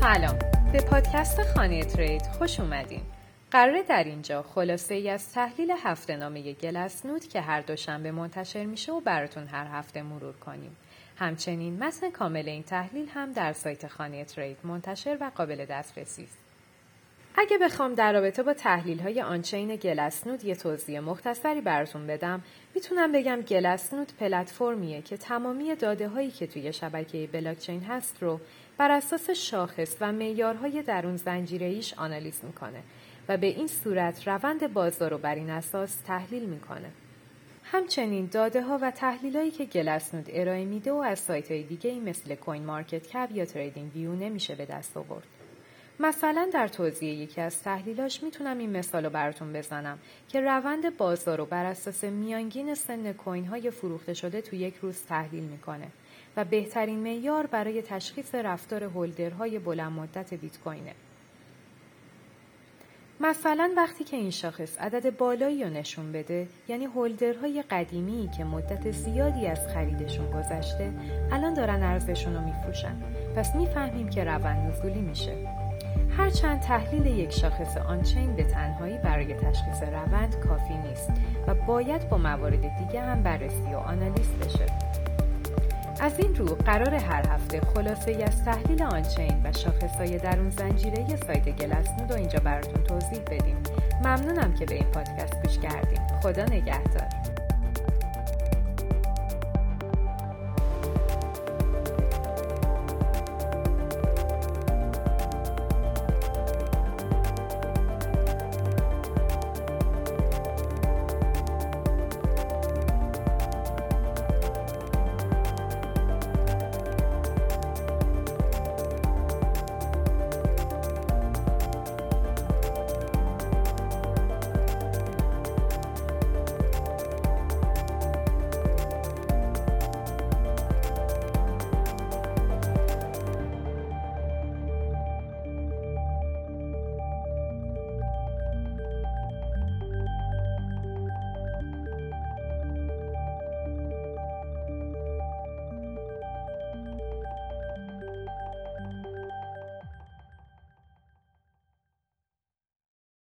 سلام. به پادکست خانه ترید خوش اومدین. قراره در اینجا خلاصه ای از تحلیل هفته نامه گلسنود که هر دوشنبه منتشر میشه و براتون هر هفته مرور کنیم. همچنین متن کامل این تحلیل هم در سایت خانه ترید منتشر و قابل دسترسی است. اگه بخوام در رابطه با تحلیل های آنچین گلسنود یه توضیح مختصری براتون بدم می‌تونم بگم گلسنود پلتفرمیه که تمامی داده هایی که توی شبکه بلاکچین هست رو بر اساس شاخص و معیارهای درون زنجیره ایش آنالیز می‌کنه و به این صورت روند بازار رو بر این اساس تحلیل می‌کنه. همچنین داده ها و تحلیل هایی که Glassnode ارائه میده و از سایت های دیگه ای مثل CoinMarketCap یا TradingView نمیشه به دست آورد. مثلا در توضیح یکی از تحلیلاش می‌تونم این مثال رو براتون بزنم که روند بازار رو بر اساس میانگین سن coin های فروخته شده تو یک روز تحلیل می‌کنه و بهترین معیار برای تشخیص رفتار هولدرهای بلند مدت بیت کوینه. مثلا وقتی که این شاخص عدد بالایی رو نشون بده یعنی هولدرهای قدیمی که مدت زیادی از خریدشون گذشته الان دارن ارزششون رو میفروشن پس می‌فهمیم که روند نزولی میشه هرچند تحلیل یک شاخص آنچین به تنهایی برای تشخیص روند کافی نیست و باید با موارد دیگه هم بررسی و آنالیز بشه. از این رو قرار هر هفته خلاصه از تحلیل آنچین و شاخصهای درون زنجیره سایت گلسنود رو اینجا براتون توضیح بدیم. ممنونم که به این پادکست گوش کردیم. خدا نگهدار.